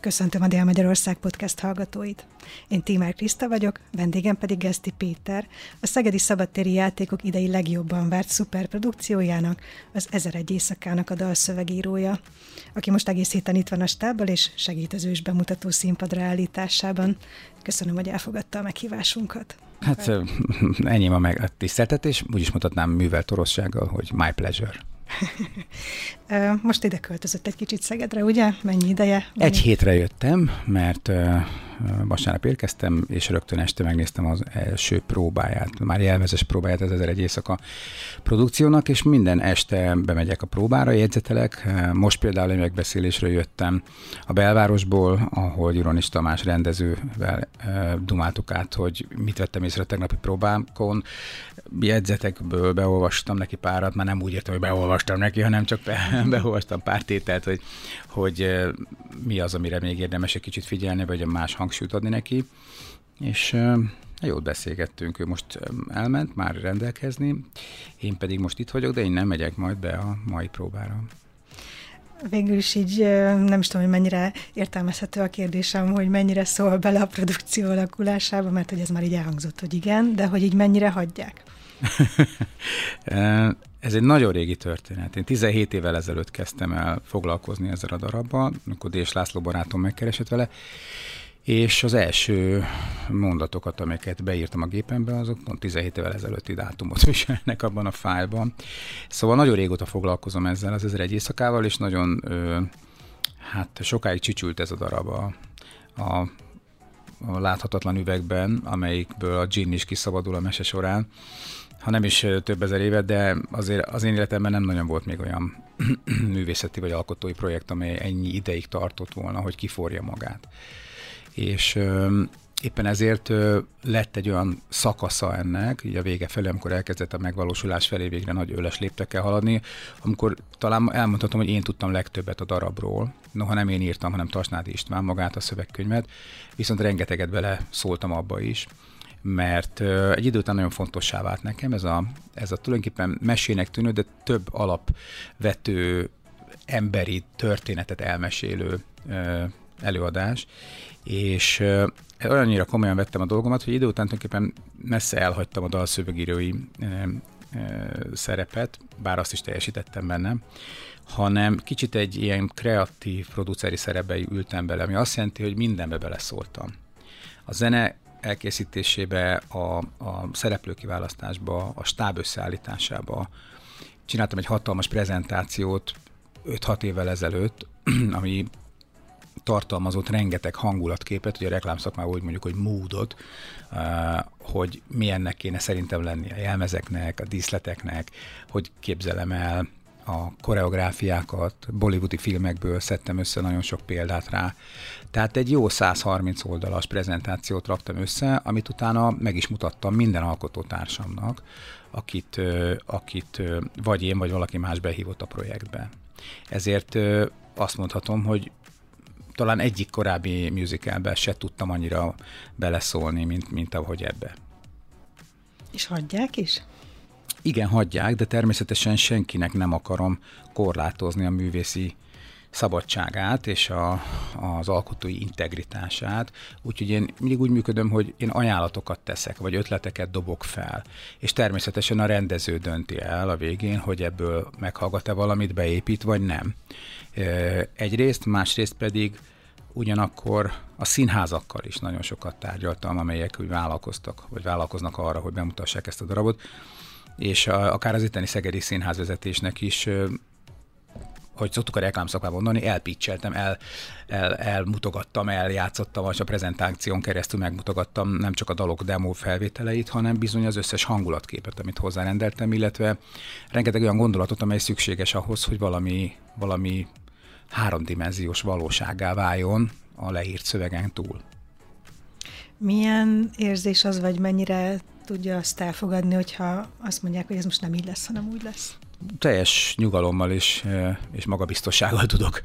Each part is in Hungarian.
Köszöntöm a Dél-Magyarország podcast hallgatóit. Én Tímár Kriszta vagyok, vendégem pedig Geszti Péter, a Szegedi Szabadtéri Játékok idei legjobban várt szuperprodukciójának, az Ezer egy éjszakának a dalszövegírója, aki most egész héten itt van a stábbal, és segít az ős bemutató színpadra állításában. Köszönöm, hogy elfogadta a meghívásunkat. Hát ennyi a meg a tiszteltetés, úgyis mutatnám művel torossággal, hogy my pleasure. Most ide költözött egy kicsit Szegedre, ugye? Mennyi ideje? Egy hétre jöttem, mert vasárnap érkeztem, és rögtön este megnéztem az első próbáját, már jelmezes próbáját az Ezer egy éjszaka produkciónak, és minden este bemegyek a próbára, jegyzetelek. Most például egy megbeszélésre jöttem a belvárosból, ahol Ironis Tamás rendezővel dumáltuk át, hogy mit vettem észre a tegnapi próbákon. Jegyzetekből beolvastam neki párat, már nem úgy értem, hogy beolvastam neki, hanem csak be, beolvastam pár tételt, hogy, hogy mi az, amire még érdemes egy kicsit figyelni, vagy a más hangsúlyt adni neki. És jót beszélgettünk, ő most elment már rendelkezni, én pedig most itt vagyok, de én nem megyek majd be a mai próbára. Végül is így nem is tudom, hogy mennyire értelmezhető a kérdésem, hogy mennyire szól bele a produkció alakulásába, mert hogy ez már így elhangzott, hogy igen, de hogy így mennyire hagyják. Ez egy nagyon régi történet. Én 17 évvel ezelőtt kezdtem el foglalkozni ezzel a darabbal, amikor Dés László barátom megkeresett vele, és az első mondatokat, amiket beírtam a gépembe, azok pont 17 évvel ezelőtti dátumot viselnek abban a fájlban. Szóval nagyon régóta foglalkozom ezzel az ezer egy éjszakával, és nagyon ö, hát sokáig csicsült ez a darab a, a, a láthatatlan üvegben, amelyikből a gin is kiszabadul a mese során ha nem is több ezer évet, de azért az én életemben nem nagyon volt még olyan művészeti vagy alkotói projekt, amely ennyi ideig tartott volna, hogy kiforja magát. És éppen ezért lett egy olyan szakasza ennek, így a vége felé, amikor elkezdett a megvalósulás felé végre nagy öles léptekkel haladni, amikor talán elmondhatom, hogy én tudtam legtöbbet a darabról, noha nem én írtam, hanem Tasnádi István magát a szövegkönyvet, viszont rengeteget bele szóltam abba is mert egy idő után nagyon fontossá vált nekem ez a, ez a tulajdonképpen mesének tűnő, de több alapvető emberi történetet elmesélő előadás, és olyannyira komolyan vettem a dolgomat, hogy idő után tulajdonképpen messze elhagytam a dalszövegírói szerepet, bár azt is teljesítettem benne, hanem kicsit egy ilyen kreatív produceri szerepbe ültem bele, ami azt jelenti, hogy mindenbe beleszóltam. A zene elkészítésébe, a, a szereplőkiválasztásba, a stáb összeállításába. Csináltam egy hatalmas prezentációt 5-6 évvel ezelőtt, ami tartalmazott rengeteg hangulatképet, ugye a reklámszakmában úgy mondjuk, hogy módot, uh, hogy milyennek kéne szerintem lenni a jelmezeknek, a díszleteknek, hogy képzelem el a koreográfiákat, bollywoodi filmekből szedtem össze nagyon sok példát rá. Tehát egy jó 130 oldalas prezentációt raktam össze, amit utána meg is mutattam minden alkotótársamnak, akit, akit vagy én, vagy valaki más behívott a projektbe. Ezért azt mondhatom, hogy talán egyik korábbi musicalbe se tudtam annyira beleszólni, mint, mint ahogy ebbe. És hagyják is? Igen, hagyják, de természetesen senkinek nem akarom korlátozni a művészi szabadságát és a, az alkotói integritását. Úgyhogy én mindig úgy működöm, hogy én ajánlatokat teszek, vagy ötleteket dobok fel. És természetesen a rendező dönti el a végén, hogy ebből meghallgat-e valamit, beépít, vagy nem. Egyrészt, másrészt pedig ugyanakkor a színházakkal is nagyon sokat tárgyaltam, amelyek úgy vállalkoztak, vagy vállalkoznak arra, hogy bemutassák ezt a darabot és a, akár az itteni Szegedi Színházvezetésnek is hogy szoktuk a reklámszakmában mondani, elpicseltem, el, el, elmutogattam, eljátszottam, vagy a prezentáción keresztül megmutogattam nem csak a dalok demo felvételeit, hanem bizony az összes hangulatképet, amit hozzárendeltem, illetve rengeteg olyan gondolatot, amely szükséges ahhoz, hogy valami, valami háromdimenziós valósággá váljon a leírt szövegen túl. Milyen érzés az, vagy mennyire tudja azt elfogadni, hogyha azt mondják, hogy ez most nem így lesz, hanem úgy lesz? Teljes nyugalommal és, és magabiztossággal tudok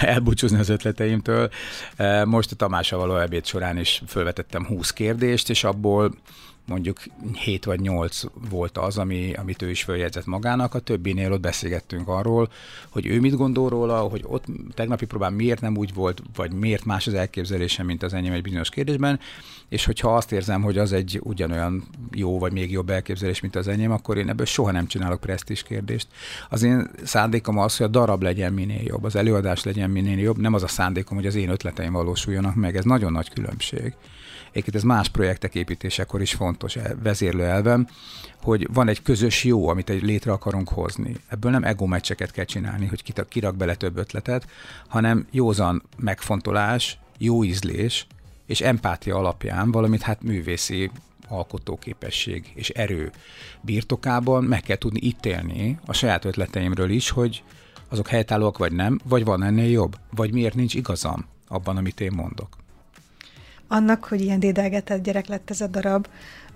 elbúcsúzni az ötleteimtől. Most a Tamással való ebéd során is felvetettem 20 kérdést, és abból mondjuk 7 vagy 8 volt az, ami, amit ő is följegyzett magának, a többinél ott beszélgettünk arról, hogy ő mit gondol róla, hogy ott tegnapi próbán miért nem úgy volt, vagy miért más az elképzelése, mint az enyém egy bizonyos kérdésben, és hogyha azt érzem, hogy az egy ugyanolyan jó, vagy még jobb elképzelés, mint az enyém, akkor én ebből soha nem csinálok presztis kérdést. Az én szándékom az, hogy a darab legyen minél jobb, az előadás legyen minél jobb, nem az a szándékom, hogy az én ötleteim valósuljanak meg, ez nagyon nagy különbség. Egyébként ez más projektek építésekor is fontos vezérlő elvem, hogy van egy közös jó, amit egy létre akarunk hozni. Ebből nem ego meccseket kell csinálni, hogy kirak bele több ötletet, hanem józan megfontolás, jó ízlés és empátia alapján, valamit hát művészi alkotóképesség és erő birtokában meg kell tudni ítélni a saját ötleteimről is, hogy azok helytállóak vagy nem, vagy van ennél jobb, vagy miért nincs igazam abban, amit én mondok. Annak, hogy ilyen dédelgetett gyerek lett ez a darab,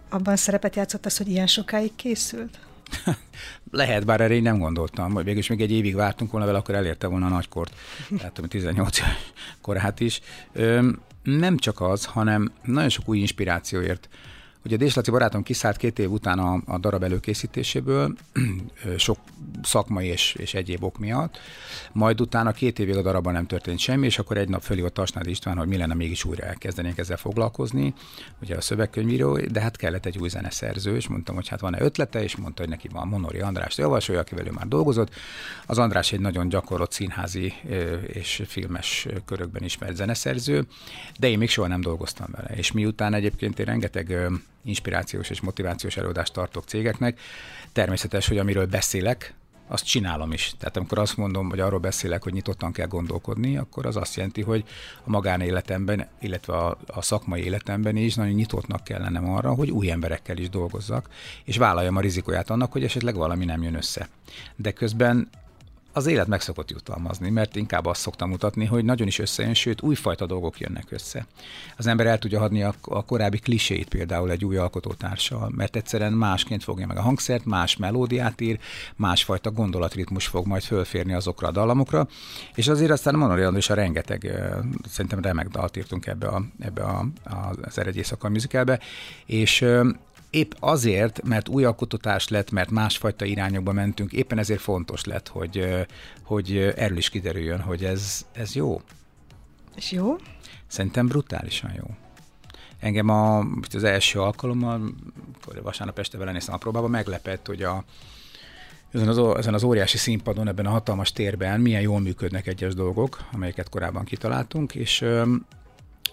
abban szerepet játszott az, hogy ilyen sokáig készült? Lehet, bár erre én nem gondoltam, hogy végülis még egy évig vártunk volna vele, akkor elérte volna a nagykort, tehát 18 korát is. nem csak az, hanem nagyon sok új inspirációért Ugye Dés Laci barátom kiszállt két év után a, a darab előkészítéséből, sok szakmai és, és egyéb ok miatt, majd utána két évig a darabban nem történt semmi, és akkor egy nap fölhívott Tasnád István, hogy mi lenne mégis újra elkezdenénk ezzel foglalkozni, ugye a szövegkönyvíró, de hát kellett egy új zeneszerző, és mondtam, hogy hát van-e ötlete, és mondta, hogy neki van Monori András javasolja, akivel ő már dolgozott. Az András egy nagyon gyakorlott színházi és filmes körökben ismert zeneszerző, de én még soha nem dolgoztam vele. És miután egyébként én rengeteg inspirációs és motivációs előadást tartok cégeknek. Természetes, hogy amiről beszélek, azt csinálom is. Tehát amikor azt mondom, hogy arról beszélek, hogy nyitottan kell gondolkodni, akkor az azt jelenti, hogy a magánéletemben, illetve a, a szakmai életemben is nagyon nyitottnak kell lennem arra, hogy új emberekkel is dolgozzak, és vállaljam a rizikóját annak, hogy esetleg valami nem jön össze. De közben az élet meg szokott jutalmazni, mert inkább azt szoktam mutatni, hogy nagyon is összejön, sőt újfajta dolgok jönnek össze. Az ember el tudja adni a, a korábbi klisét például egy új alkotótársal, mert egyszerűen másként fogja meg a hangszert, más melódiát ír, másfajta gondolatritmus fog majd fölférni azokra a dallamokra, és azért aztán Monori is a rengeteg, szerintem remek dalt írtunk ebbe, a, ebbe a, az eredeti éjszaka musicalbe, és épp azért, mert új alkotás lett, mert másfajta irányokba mentünk, éppen ezért fontos lett, hogy, hogy erről is kiderüljön, hogy ez, ez jó. És jó? Szerintem brutálisan jó. Engem a, az első alkalommal, vasárnap este vele néztem a próbába, meglepett, hogy a, ezen az, ezen az óriási színpadon, ebben a hatalmas térben milyen jól működnek egyes dolgok, amelyeket korábban kitaláltunk, és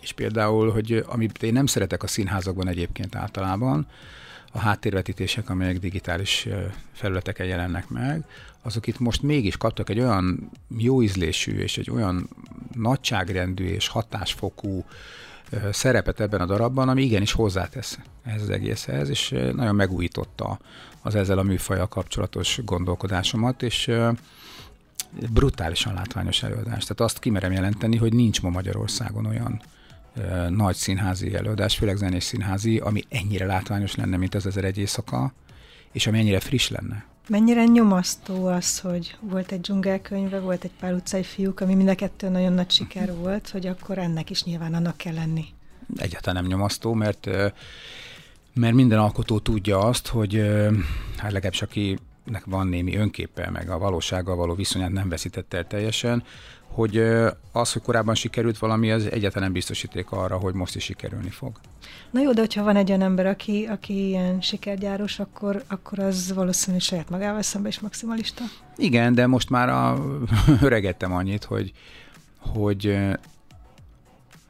és például, hogy amit én nem szeretek a színházakban egyébként általában, a háttérvetítések, amelyek digitális felületeken jelennek meg, azok itt most mégis kaptak egy olyan jó ízlésű és egy olyan nagyságrendű és hatásfokú szerepet ebben a darabban, ami igenis hozzátesz ehhez az egészhez, és nagyon megújította az ezzel a műfajjal kapcsolatos gondolkodásomat, és brutálisan látványos előadás. Tehát azt kimerem jelenteni, hogy nincs ma Magyarországon olyan nagy színházi előadás, főleg zenés színházi, ami ennyire látványos lenne, mint az ezer egy éjszaka, és ami ennyire friss lenne. Mennyire nyomasztó az, hogy volt egy dzsungelkönyve, volt egy pár utcai fiúk, ami mind a kettő nagyon nagy siker volt, hogy akkor ennek is nyilván annak kell lenni. Egyáltalán nem nyomasztó, mert mert minden alkotó tudja azt, hogy hát legalábbis akinek van némi önképe, meg a valósággal való viszonyát nem veszítette el teljesen, hogy az, hogy korábban sikerült valami, az egyáltalán nem biztosíték arra, hogy most is sikerülni fog. Na jó, de hogyha van egy olyan ember, aki, aki ilyen sikergyáros, akkor, akkor az valószínűleg saját magával szemben is maximalista. Igen, de most már a, öregettem annyit, hogy, hogy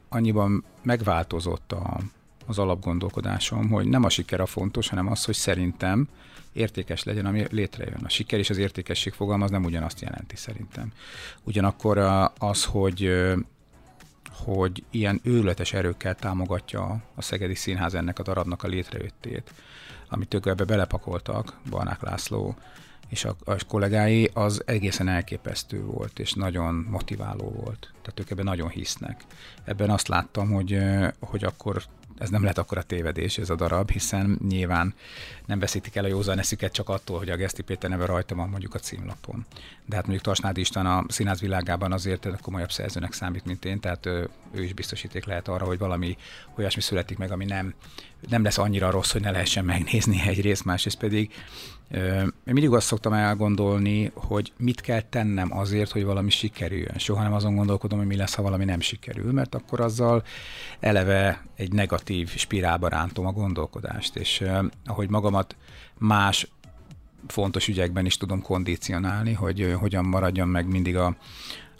annyiban megváltozott a, az alapgondolkodásom, hogy nem a siker a fontos, hanem az, hogy szerintem értékes legyen, ami létrejön. A siker és az értékesség fogalmaz nem ugyanazt jelenti szerintem. Ugyanakkor az, hogy hogy ilyen őletes erőkkel támogatja a Szegedi Színház ennek a darabnak a létrejöttét, amit ők ebbe belepakoltak, Barnák László és a, a kollégái, az egészen elképesztő volt, és nagyon motiváló volt. Tehát ők ebben nagyon hisznek. Ebben azt láttam, hogy, hogy akkor ez nem lehet akkor a tévedés ez a darab, hiszen nyilván nem veszítik el a józan eszüket csak attól, hogy a Geszti Péter neve rajta van mondjuk a címlapon. De hát mondjuk Tasnád István a színház világában azért komolyabb szerzőnek számít, mint én, tehát ő, ő is biztosíték lehet arra, hogy valami olyasmi születik meg, ami nem, nem lesz annyira rossz, hogy ne lehessen megnézni egyrészt, másrészt pedig én mindig azt szoktam elgondolni, hogy mit kell tennem azért, hogy valami sikerüljön. Soha nem azon gondolkodom, hogy mi lesz, ha valami nem sikerül, mert akkor azzal eleve egy negatív spirálba rántom a gondolkodást, és ahogy magamat más fontos ügyekben is tudom kondicionálni, hogy hogyan maradjon meg mindig a,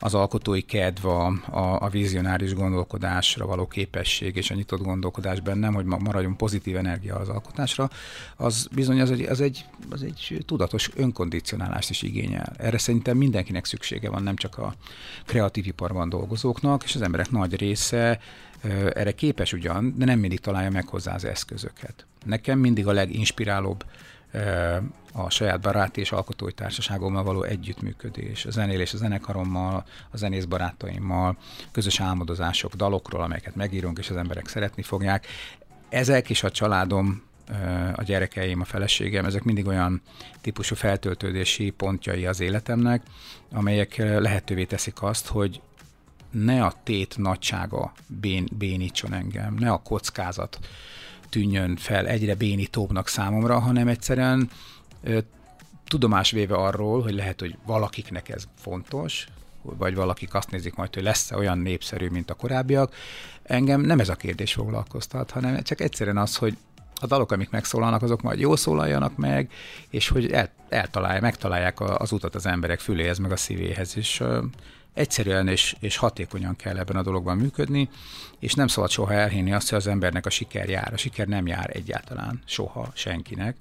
az alkotói kedv, a, a, a vizionáris gondolkodásra való képesség és a nyitott gondolkodás bennem, hogy maradjon pozitív energia az alkotásra, az bizony az egy, az egy, az egy tudatos önkondicionálást is igényel. Erre szerintem mindenkinek szüksége van, nem csak a kreatív iparban dolgozóknak, és az emberek nagy része erre képes ugyan, de nem mindig találja meg hozzá az eszközöket. Nekem mindig a leginspirálóbb a saját baráti és alkotói társaságommal való együttműködés, a zenélés a zenekarommal, a zenész barátaimmal, közös álmodozások, dalokról, amelyeket megírunk, és az emberek szeretni fogják. Ezek is a családom, a gyerekeim, a feleségem, ezek mindig olyan típusú feltöltődési pontjai az életemnek, amelyek lehetővé teszik azt, hogy ne a tét nagysága bén, bénítson engem, ne a kockázat tűnjön fel egyre bénítóbbnak számomra, hanem egyszerűen tudomás véve arról, hogy lehet, hogy valakiknek ez fontos, vagy valakik azt nézik majd, hogy lesz-e olyan népszerű, mint a korábbiak. Engem nem ez a kérdés foglalkoztat, hanem csak egyszerűen az, hogy a dalok, amik megszólalnak, azok majd jól szólaljanak meg, és hogy el, eltalálják, megtalálják az utat az emberek füléhez, meg a szívéhez, és egyszerűen és, és hatékonyan kell ebben a dologban működni, és nem szabad soha elhinni azt, hogy az embernek a siker jár. A siker nem jár egyáltalán, soha senkinek.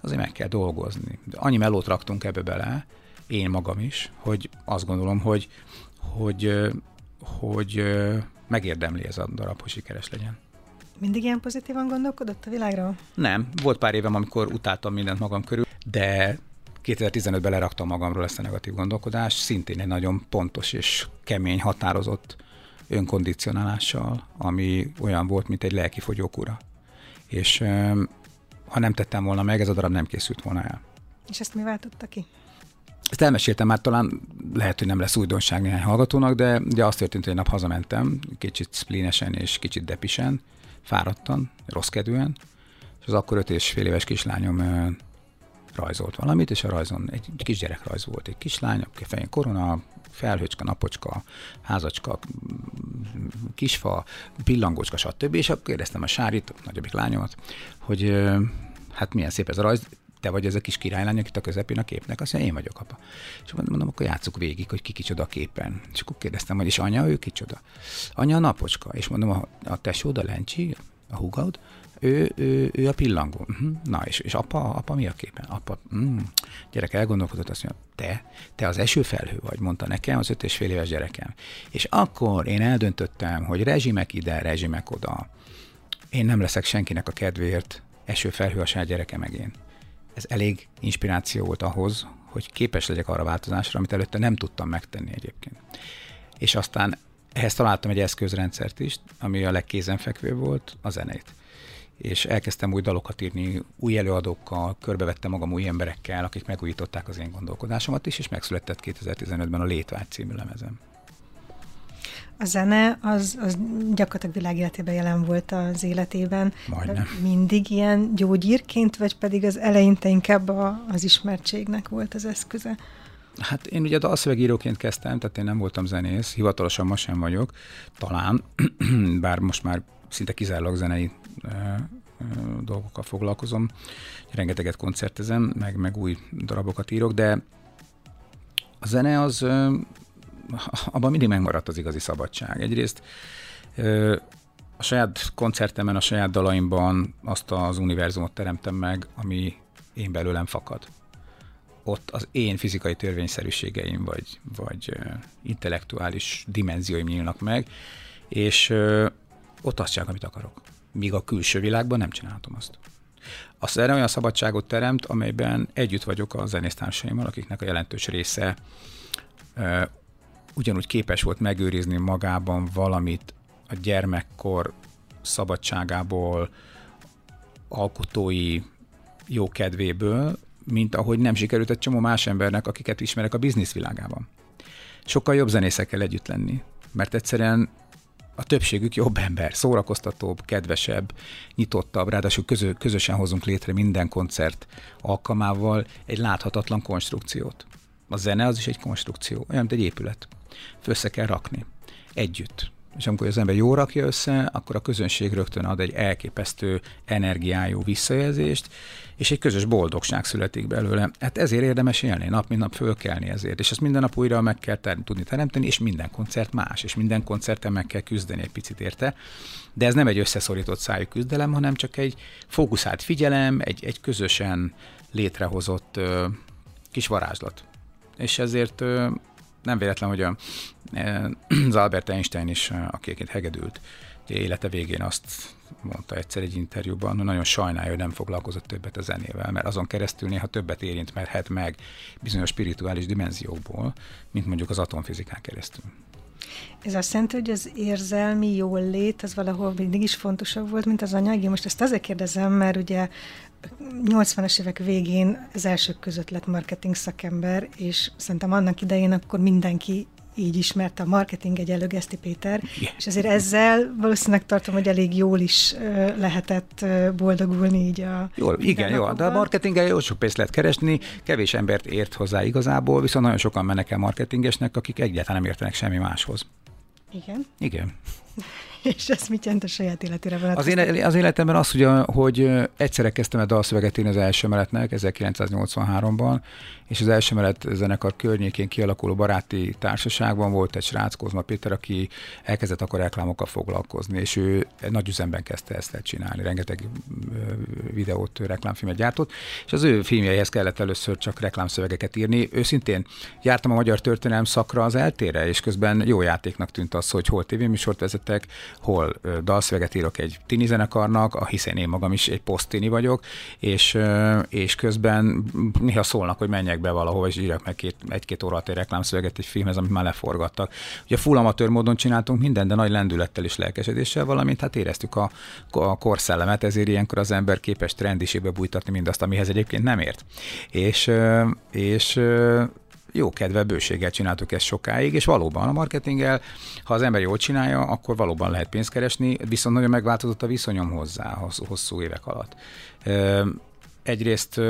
Azért meg kell dolgozni. De annyi melót raktunk ebbe bele, én magam is, hogy azt gondolom, hogy, hogy, hogy megérdemli ez a darab, hogy sikeres legyen. Mindig ilyen pozitívan gondolkodott a világról? Nem. Volt pár évem, amikor utáltam mindent magam körül, de 2015-ben leraktam magamról ezt a negatív gondolkodást, szintén egy nagyon pontos és kemény, határozott önkondicionálással, ami olyan volt, mint egy lelki fogyókúra. És ha nem tettem volna meg, ez a darab nem készült volna el. És ezt mi váltotta ki? Ezt elmeséltem már, talán lehet, hogy nem lesz újdonság néhány hallgatónak, de ugye azt történt, hogy egy nap hazamentem, kicsit splínesen és kicsit depisen, fáradtan, rossz kedvűen, és az akkor öt és fél éves kislányom rajzolt valamit, és a rajzon egy kisgyerek rajz volt, egy kislány, fején korona, felhőcska, napocska, házacska, kisfa, pillangócska, stb. És akkor kérdeztem a Sárit, nagyobbik lányomat, hogy hát milyen szép ez a rajz, te vagy ez a kis királylány, itt a közepén a képnek, azt mondja, én vagyok apa. És mondom, akkor játsszuk végig, hogy ki kicsoda a képen. És akkor kérdeztem, hogy és anya, ő kicsoda? Anya a napocska. És mondom, a, a tesód, a Lencsi, a húgaud, ő, ő, ő a pillangó. Uh-huh. Na, és, és apa, apa mi a képen? Apa, mm. gyerek elgondolkodott, azt mondja, te, te az esőfelhő vagy, mondta nekem az öt és fél éves gyerekem. És akkor én eldöntöttem, hogy rezsimek ide, rezsimek oda. Én nem leszek senkinek a kedvéért esőfelhő a saját gyereke meg én. Ez elég inspiráció volt ahhoz, hogy képes legyek arra változásra, amit előtte nem tudtam megtenni egyébként. És aztán ehhez találtam egy eszközrendszert is, ami a legkézenfekvő volt, a zenét és elkezdtem új dalokat írni, új előadókkal, körbevettem magam új emberekkel, akik megújították az én gondolkodásomat is, és megszületett 2015-ben a Létvágy című lemezem. A zene az, az gyakorlatilag világéletében jelen volt az életében. Majdnem. Mindig ilyen gyógyírként, vagy pedig az eleinte inkább a, az ismertségnek volt az eszköze? Hát én ugye dalszövegíróként kezdtem, tehát én nem voltam zenész, hivatalosan ma sem vagyok, talán, bár most már szinte kizárólag zenei dolgokkal foglalkozom. Rengeteget koncertezem, meg, meg új darabokat írok, de a zene az abban mindig megmaradt az igazi szabadság. Egyrészt a saját koncertemen, a saját dalaimban azt az univerzumot teremtem meg, ami én belőlem fakad. Ott az én fizikai törvényszerűségeim, vagy, vagy intellektuális dimenzióim nyílnak meg, és ott azt csinálok, amit akarok míg a külső világban nem csinálhatom azt. Azt erre olyan szabadságot teremt, amelyben együtt vagyok a zenésztársaimmal, akiknek a jelentős része ugyanúgy képes volt megőrizni magában valamit a gyermekkor szabadságából, alkotói jó kedvéből, mint ahogy nem sikerült egy csomó más embernek, akiket ismerek a bizniszvilágában. Sokkal jobb zenészekkel együtt lenni, mert egyszerűen a többségük jobb ember, szórakoztatóbb, kedvesebb, nyitottabb, ráadásul közö, közösen hozunk létre minden koncert alkalmával egy láthatatlan konstrukciót. A zene az is egy konstrukció, olyan, mint egy épület. Össze kell rakni. Együtt és amikor az ember jó rakja össze, akkor a közönség rögtön ad egy elképesztő energiájú visszajelzést, és egy közös boldogság születik belőle. Hát ezért érdemes élni, nap mint nap fölkelni ezért, és ezt minden nap újra meg kell ter- tudni teremteni, és minden koncert más, és minden koncerten meg kell küzdeni egy picit érte. De ez nem egy összeszorított szájú küzdelem, hanem csak egy fókuszált figyelem, egy, egy közösen létrehozott ö, kis varázslat. És ezért ö, nem véletlen, hogy a, e, az Albert Einstein is, aki egyébként hegedült, élete végén azt mondta egyszer egy interjúban, hogy nagyon sajnálja, hogy nem foglalkozott többet a zenével, mert azon keresztül néha többet érint merhet meg bizonyos spirituális dimenziókból, mint mondjuk az atomfizikán keresztül. Ez azt jelenti, hogy az érzelmi jól lét az valahol mindig is fontosabb volt, mint az anyagi. Most ezt azért kérdezem, mert ugye 80-as évek végén az elsők között lett marketing szakember, és szerintem annak idején akkor mindenki így ismerte a marketing egy Geszti Péter, yeah. és ezért ezzel valószínűleg tartom, hogy elég jól is lehetett boldogulni így a... Jól, igen, jó, de a marketinggel jó sok pénzt lehet keresni, kevés embert ért hozzá igazából, viszont nagyon sokan mennek el marketingesnek, akik egyáltalán nem értenek semmi máshoz. Igen? Igen. És ez mit jelent a saját életére Az, én, az életemben az, hogy, hogy egyszerre kezdtem a dalszöveget írni az első meletnek 1983-ban, és az első melet zenekar környékén kialakuló baráti társaságban volt egy srác, Kozma Péter, aki elkezdett akkor reklámokkal foglalkozni, és ő egy nagy üzemben kezdte ezt csinálni, rengeteg videót, reklámfilmet gyártott, és az ő filmjeihez kellett először csak reklámszövegeket írni. Őszintén jártam a magyar történelem szakra az eltére, és közben jó játéknak tűnt az, hogy hol tévéműsort vezetek, hol dalszöveget írok egy tini zenekarnak, hiszen én magam is egy posztini vagyok, és, és közben néha szólnak, hogy menjek be valahova, és írjak meg két, egy-két óra egy reklámszöveget egy filmhez, amit már leforgattak. Ugye full amatőr módon csináltunk minden, de nagy lendülettel és lelkesedéssel, valamint hát éreztük a, a korszellemet, ezért ilyenkor az ember képes trendisébe bújtatni mindazt, amihez egyébként nem ért. És, és jó kedve, bőséggel csináltuk ezt sokáig, és valóban a marketinggel, ha az ember jól csinálja, akkor valóban lehet pénzt keresni, viszont nagyon megváltozott a viszonyom hozzá hosszú évek alatt. Egyrészt,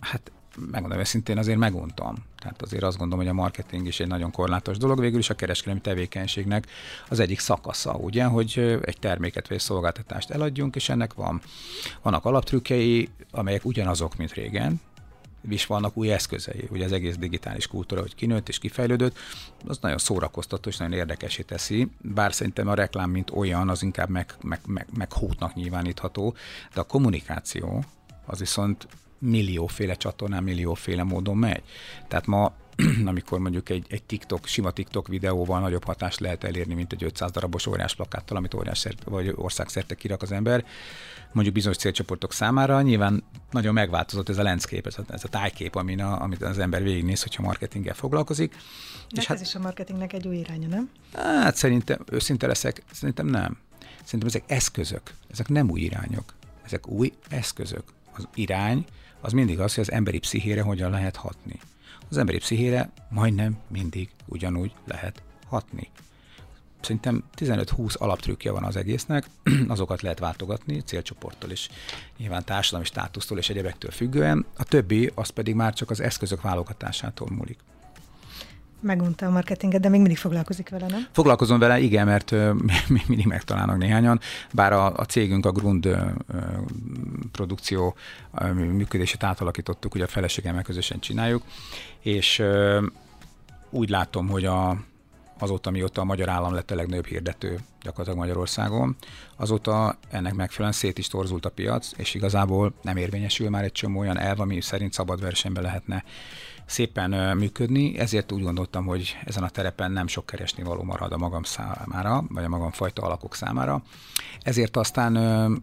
hát megmondom őszintén, azért meguntam. Tehát azért azt gondolom, hogy a marketing is egy nagyon korlátos dolog, végül is a kereskedelmi tevékenységnek az egyik szakasza, ugye, hogy egy terméket vagy szolgáltatást eladjunk, és ennek van, vannak alaptrükkei, amelyek ugyanazok, mint régen, és vannak új eszközei. Ugye az egész digitális kultúra, hogy kinőtt és kifejlődött, az nagyon szórakoztató és nagyon érdekesé teszi, bár szerintem a reklám, mint olyan, az inkább meg, meg, meg, meg hótnak nyilvánítható, de a kommunikáció az viszont millióféle csatornán, millióféle módon megy. Tehát ma amikor mondjuk egy, egy TikTok, sima TikTok videóval nagyobb hatást lehet elérni, mint egy 500 darabos óriás plakáttal, amit óriás szerte, vagy országszerte kirak az ember, mondjuk bizonyos célcsoportok számára. Nyilván nagyon megváltozott ez a landscape, ez a, ez a tájkép, amin a, amit az ember végignéz, hogyha marketinggel foglalkozik. De és hát, ez is a marketingnek egy új iránya, nem? Hát szerintem, őszinte leszek, szerintem nem. Szerintem ezek eszközök, ezek nem új irányok, ezek új eszközök. Az irány az mindig az, hogy az emberi pszichére hogyan lehet hatni az emberi pszichére majdnem mindig ugyanúgy lehet hatni. Szerintem 15-20 alaptrükkje van az egésznek, azokat lehet váltogatni célcsoporttól is, nyilván társadalmi státusztól és egyebektől függően, a többi az pedig már csak az eszközök válogatásától múlik megunta a marketinget, de még mindig foglalkozik vele, nem? Foglalkozom vele, igen, mert még mindig megtalálnak néhányan, bár a, a cégünk a Grund ö, produkció ö, működését átalakítottuk, ugye a feleségemmel közösen csináljuk, és ö, úgy látom, hogy a, azóta, mióta a magyar állam lett a legnagyobb hirdető gyakorlatilag Magyarországon, azóta ennek megfelelően szét is torzult a piac, és igazából nem érvényesül már egy csomó olyan elv, ami szerint szabad versenyben lehetne szépen működni, ezért úgy gondoltam, hogy ezen a terepen nem sok keresni való marad a magam számára, vagy a magam fajta alakok számára. Ezért aztán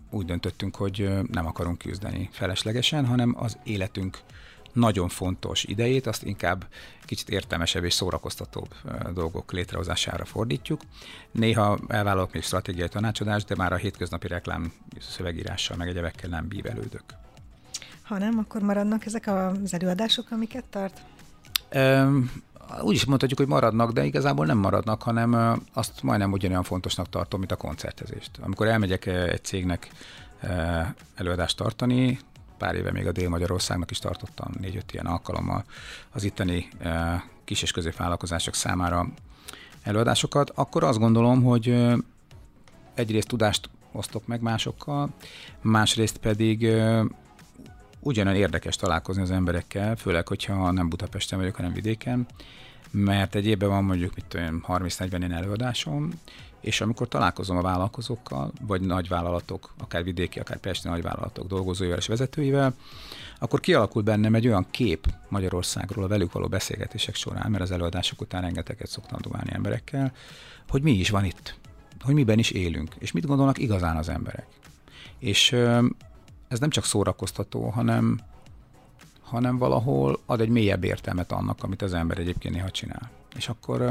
úgy döntöttünk, hogy nem akarunk küzdeni feleslegesen, hanem az életünk nagyon fontos idejét, azt inkább kicsit értelmesebb és szórakoztatóbb dolgok létrehozására fordítjuk. Néha elvállalok még stratégiai tanácsadást, de már a hétköznapi reklám szövegírással, meg egyebekkel nem bívelődök. Ha nem, akkor maradnak ezek az előadások, amiket tart? Um, úgy is mondhatjuk, hogy maradnak, de igazából nem maradnak, hanem azt majdnem ugyanolyan fontosnak tartom, mint a koncertezést. Amikor elmegyek egy cégnek előadást tartani, pár éve még a Dél-Magyarországnak is tartottam négy-öt ilyen alkalommal az itteni kis- és középvállalkozások számára előadásokat, akkor azt gondolom, hogy egyrészt tudást osztok meg másokkal, másrészt pedig ugyanolyan érdekes találkozni az emberekkel, főleg, hogyha nem Budapesten vagyok, hanem vidéken, mert egy évben van mondjuk mit tudom, 30-40 ilyen előadásom, és amikor találkozom a vállalkozókkal, vagy nagy vállalatok, akár vidéki, akár pesti nagy vállalatok dolgozóival és vezetőivel, akkor kialakul bennem egy olyan kép Magyarországról a velük való beszélgetések során, mert az előadások után rengeteget szoktam dumálni emberekkel, hogy mi is van itt, hogy miben is élünk, és mit gondolnak igazán az emberek. És ez nem csak szórakoztató, hanem, hanem valahol ad egy mélyebb értelmet annak, amit az ember egyébként néha csinál. És akkor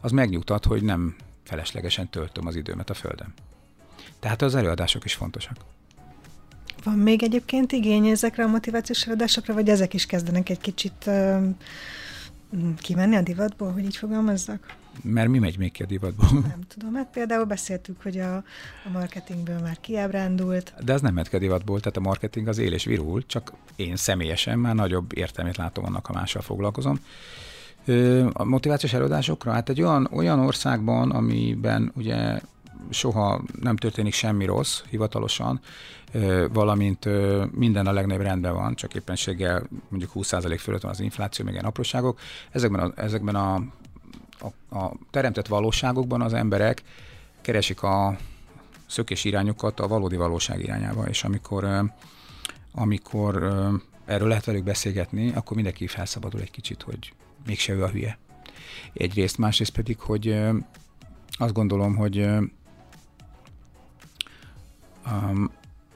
az megnyugtat, hogy nem feleslegesen töltöm az időmet a Földön. Tehát az előadások is fontosak. Van még egyébként igény ezekre a motivációs előadásokra, vagy ezek is kezdenek egy kicsit kimenni a divatból, hogy így fogalmazzak? Mert mi megy még ki a divatból? Nem tudom, hát például beszéltük, hogy a, a marketingből már kiábrándult. De ez nem megy ki a divatból, tehát a marketing az él és virul, csak én személyesen már nagyobb értelmét látom annak, ha mással foglalkozom. A motivációs előadásokra? Hát egy olyan, olyan országban, amiben ugye soha nem történik semmi rossz hivatalosan, valamint minden a legnagyobb rendben van, csak éppenséggel mondjuk 20% fölött van az infláció, még ilyen apróságok. Ezekben a, ezekben a, a, a teremtett valóságokban az emberek keresik a szökés irányokat a valódi valóság irányába, és amikor, amikor erről lehet velük beszélgetni, akkor mindenki felszabadul egy kicsit, hogy mégse ő a hülye. Egyrészt, másrészt pedig, hogy azt gondolom, hogy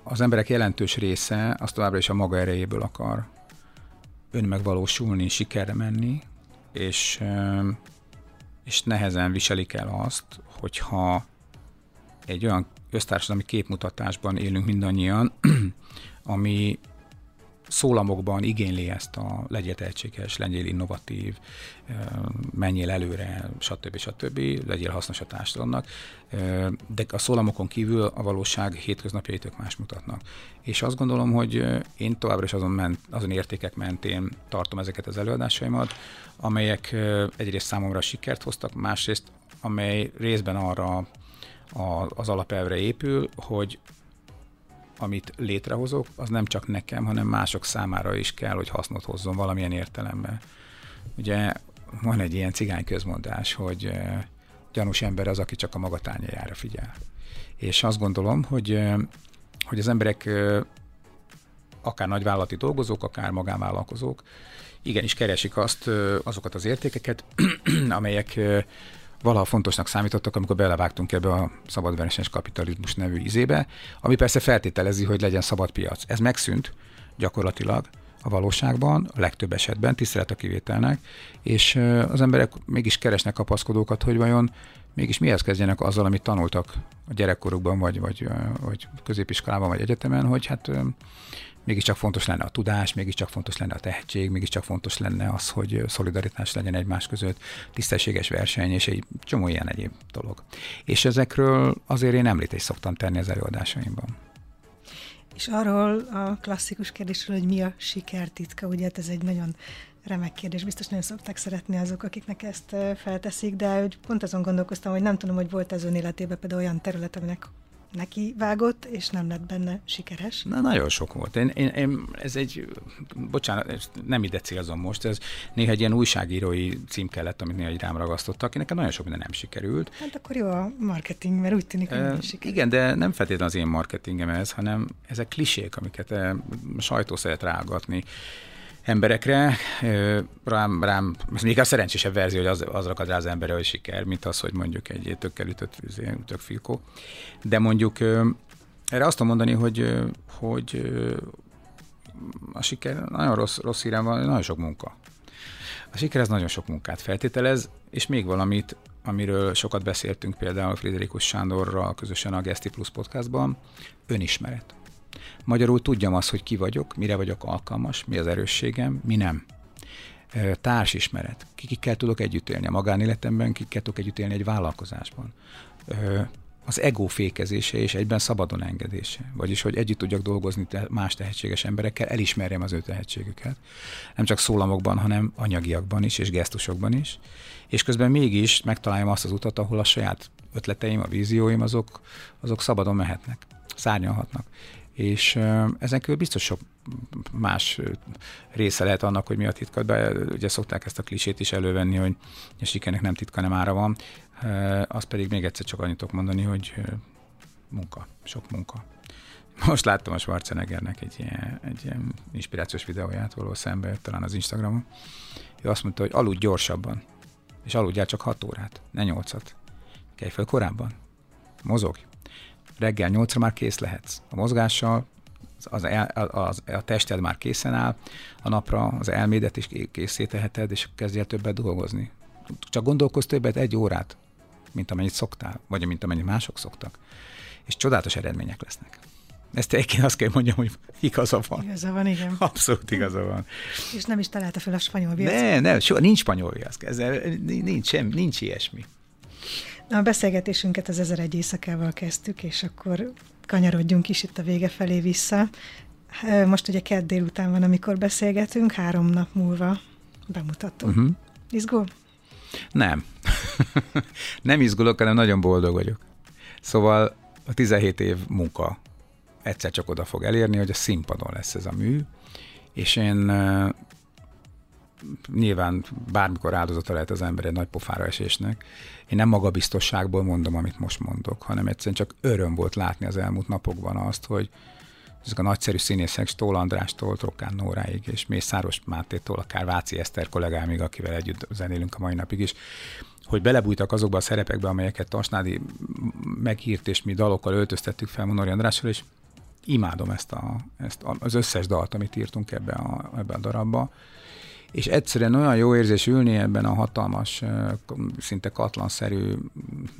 az emberek jelentős része az továbbra is a maga erejéből akar önmegvalósulni, sikerre menni, és, és nehezen viselik el azt, hogyha egy olyan össztársadalmi képmutatásban élünk mindannyian, ami szólamokban igényli ezt a legyél tehetséges, legyél innovatív, menjél előre, stb. stb. legyél hasznos a társadalomnak, de a szólamokon kívül a valóság hétköznapjai tök más mutatnak. És azt gondolom, hogy én továbbra is azon, ment, azon értékek mentén tartom ezeket az előadásaimat, amelyek egyrészt számomra sikert hoztak, másrészt amely részben arra az alapelvre épül, hogy amit létrehozok, az nem csak nekem, hanem mások számára is kell, hogy hasznot hozzon valamilyen értelemben. Ugye van egy ilyen cigány közmondás, hogy gyanús ember az, aki csak a maga tányájára figyel. És azt gondolom, hogy, hogy az emberek akár nagyvállalati dolgozók, akár magánvállalkozók, igenis keresik azt, azokat az értékeket, amelyek valaha fontosnak számítottak, amikor belevágtunk ebbe a szabadversenys kapitalizmus nevű izébe, ami persze feltételezi, hogy legyen szabad piac. Ez megszűnt gyakorlatilag a valóságban, a legtöbb esetben, tisztelet a kivételnek, és az emberek mégis keresnek kapaszkodókat, hogy vajon mégis mihez kezdjenek azzal, amit tanultak a gyerekkorukban, vagy, vagy, vagy középiskolában, vagy egyetemen, hogy hát mégiscsak fontos lenne a tudás, mégiscsak fontos lenne a tehetség, mégiscsak fontos lenne az, hogy szolidaritás legyen egymás között, tisztességes verseny, és egy csomó ilyen egyéb dolog. És ezekről azért én említést szoktam tenni az előadásaimban. És arról a klasszikus kérdésről, hogy mi a siker titka, ugye hát ez egy nagyon remek kérdés, biztos nagyon szokták szeretni azok, akiknek ezt felteszik, de hogy pont azon gondolkoztam, hogy nem tudom, hogy volt az ön életében például olyan terület, aminek neki vágott, és nem lett benne sikeres? Na, nagyon sok volt. Én, én, én ez egy, bocsánat, nem ide célzom most, ez néha egy ilyen újságírói cím kellett, amit néha egy rám ragasztottak, nekem nagyon sok minden nem sikerült. Hát akkor jó a marketing, mert úgy tűnik, hogy e, sikerült. Igen, de nem feltétlenül az én marketingem ez, hanem ezek klisék, amiket a sajtó szeret rágatni emberekre. Rám, rám, ez még a szerencsésebb verzió, hogy az, az rakad rá az emberre, hogy siker, mint az, hogy mondjuk egy tökkel ütött tök filkó. De mondjuk erre azt tudom mondani, hogy, hogy a siker nagyon rossz, rossz hírem van, nagyon sok munka. A siker az nagyon sok munkát feltételez, és még valamit, amiről sokat beszéltünk például Friderikus Sándorral közösen a Gesti Plus podcastban, önismeret. Magyarul tudjam azt, hogy ki vagyok, mire vagyok alkalmas, mi az erősségem, mi nem. Társismeret. Kikkel tudok együtt élni a magánéletemben, kikkel tudok együtt élni egy vállalkozásban az ego fékezése és egyben szabadon engedése. Vagyis, hogy együtt tudjak dolgozni más tehetséges emberekkel, elismerjem az ő tehetségüket. Nem csak szólamokban, hanem anyagiakban is, és gesztusokban is. És közben mégis megtaláljam azt az utat, ahol a saját ötleteim, a vízióim, azok, azok szabadon mehetnek, szárnyalhatnak. És ezen kívül biztos sok más része lehet annak, hogy mi a titka, de ugye szokták ezt a klisét is elővenni, hogy a sikernek nem titka, nem ára van. Az pedig még egyszer csak annyit mondani, hogy munka, sok munka. Most láttam a Schwarzeneggernek egy ilyen, egy ilyen inspirációs videóját, való szembe jött talán az Instagramon. Ő azt mondta, hogy aludj gyorsabban, és aludjál csak 6 órát, ne 8-at. Kelj fel korábban, mozogj. Reggel 8-ra már kész lehetsz. A mozgással az, el, az, a tested már készen áll, a napra az elmédet is készíteheted, és kezdjél többet dolgozni. Csak gondolkozz többet egy órát, mint amennyit szoktál, vagy mint amennyit mások szoktak. És csodálatos eredmények lesznek. Ezt egyébként azt kell mondjam, hogy igaza van. Igaza van, igen. Abszolút igaza van. És nem is találta fel a spanyol viaszt. Ne, nem, soha nincs spanyol viasz. Ezzel nincs, sem, nincs ilyesmi. A beszélgetésünket az ezer egy éjszakával kezdtük, és akkor kanyarodjunk is itt a vége felé vissza. Most ugye kedd délután van, amikor beszélgetünk, három nap múlva bemutató. Uh-huh. Izgul? Nem. nem izgulok, hanem nagyon boldog vagyok. Szóval a 17 év munka egyszer csak oda fog elérni, hogy a színpadon lesz ez a mű, és én nyilván bármikor áldozata lehet az ember egy nagy pofára esésnek. Én nem magabiztosságból mondom, amit most mondok, hanem egyszerűen csak öröm volt látni az elmúlt napokban azt, hogy ezek a nagyszerű színészek, Stól Andrástól, Trokán Nóráig, és Mészáros Mátétól, akár Váci Eszter kollégámig, akivel együtt zenélünk a mai napig is, hogy belebújtak azokba a szerepekbe, amelyeket Tasnádi meghírt, és mi dalokkal öltöztettük fel Monori Andrással, és imádom ezt, a, ezt az összes dalt, amit írtunk ebbe a, ebbe a darabba, és egyszerűen olyan jó érzés ülni ebben a hatalmas, szinte katlanszerű,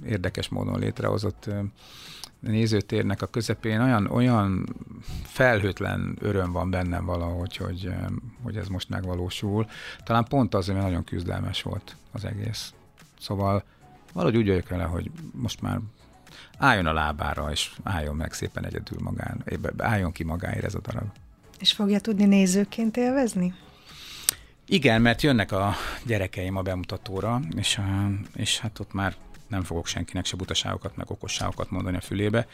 érdekes módon létrehozott nézőtérnek a közepén olyan, olyan felhőtlen öröm van bennem valahogy, hogy, hogy ez most megvalósul. Talán pont az, hogy nagyon küzdelmes volt az egész. Szóval valahogy úgy vagyok vele, hogy most már álljon a lábára, és álljon meg szépen egyedül magán, álljon ki magáért ez a darab. És fogja tudni nézőként élvezni? Igen, mert jönnek a gyerekeim a bemutatóra, és, és hát ott már nem fogok senkinek se butaságokat, meg okosságokat mondani a fülébe,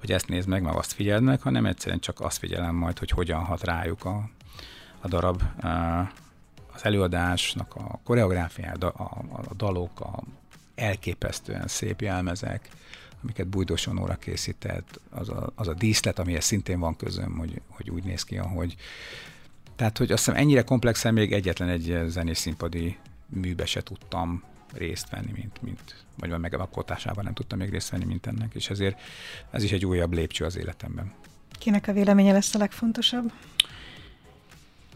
hogy ezt nézd meg, meg azt figyeld hanem egyszerűen csak azt figyelem majd, hogy hogyan hat rájuk a, a darab, az előadásnak a koreográfiája, a, a, dalok, a elképesztően szép jelmezek, amiket Bújdos óra készített, az a, az a díszlet, amihez szintén van közöm, hogy, hogy úgy néz ki, ahogy. Tehát, hogy azt hiszem ennyire komplexen még egyetlen egy zenés színpadi műbe se tudtam részt venni, mint, mint vagy van megalkotásában nem tudtam még részt venni, mint ennek, és ezért ez is egy újabb lépcső az életemben. Kinek a véleménye lesz a legfontosabb?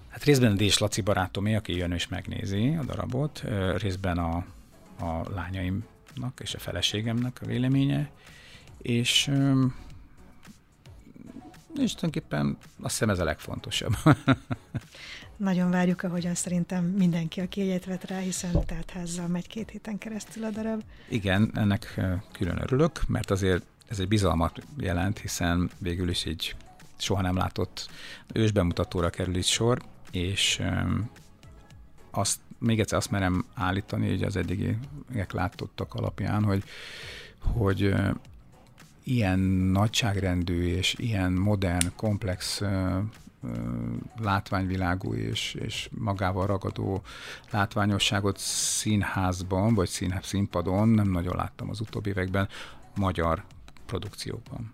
Hát részben a Dés Laci barátomé, aki jön és megnézi a darabot, részben a, a lányaimnak és a feleségemnek a véleménye, és és tulajdonképpen azt hiszem ez a legfontosabb. Nagyon várjuk, ahogyan szerintem mindenki, aki egyet vett rá, hiszen házzal megy két héten keresztül a darab. Igen, ennek külön örülök, mert azért ez egy bizalmat jelent, hiszen végül is egy soha nem látott ősbemutatóra kerül itt sor, és azt, még egyszer azt merem állítani, hogy az eddigiek látottak alapján, hogy, hogy ilyen nagyságrendű és ilyen modern, komplex látványvilágú és, és magával ragadó látványosságot színházban, vagy szín, színpadon nem nagyon láttam az utóbbi években magyar produkciókban.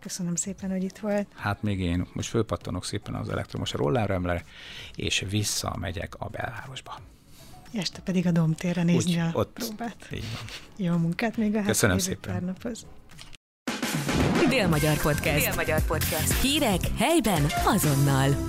Köszönöm szépen, hogy itt volt. Hát még én most fölpattanok szépen az elektromos rolláremre, és visszamegyek a belvárosba. Este pedig a Domtérre nézni Úgy, a ott, próbát. Így van. Jó munkát még a Köszönöm szépen. Pár naphoz. Dél-Magyar Podcast. Dél-Magyar Podcast. Hírek helyben azonnal.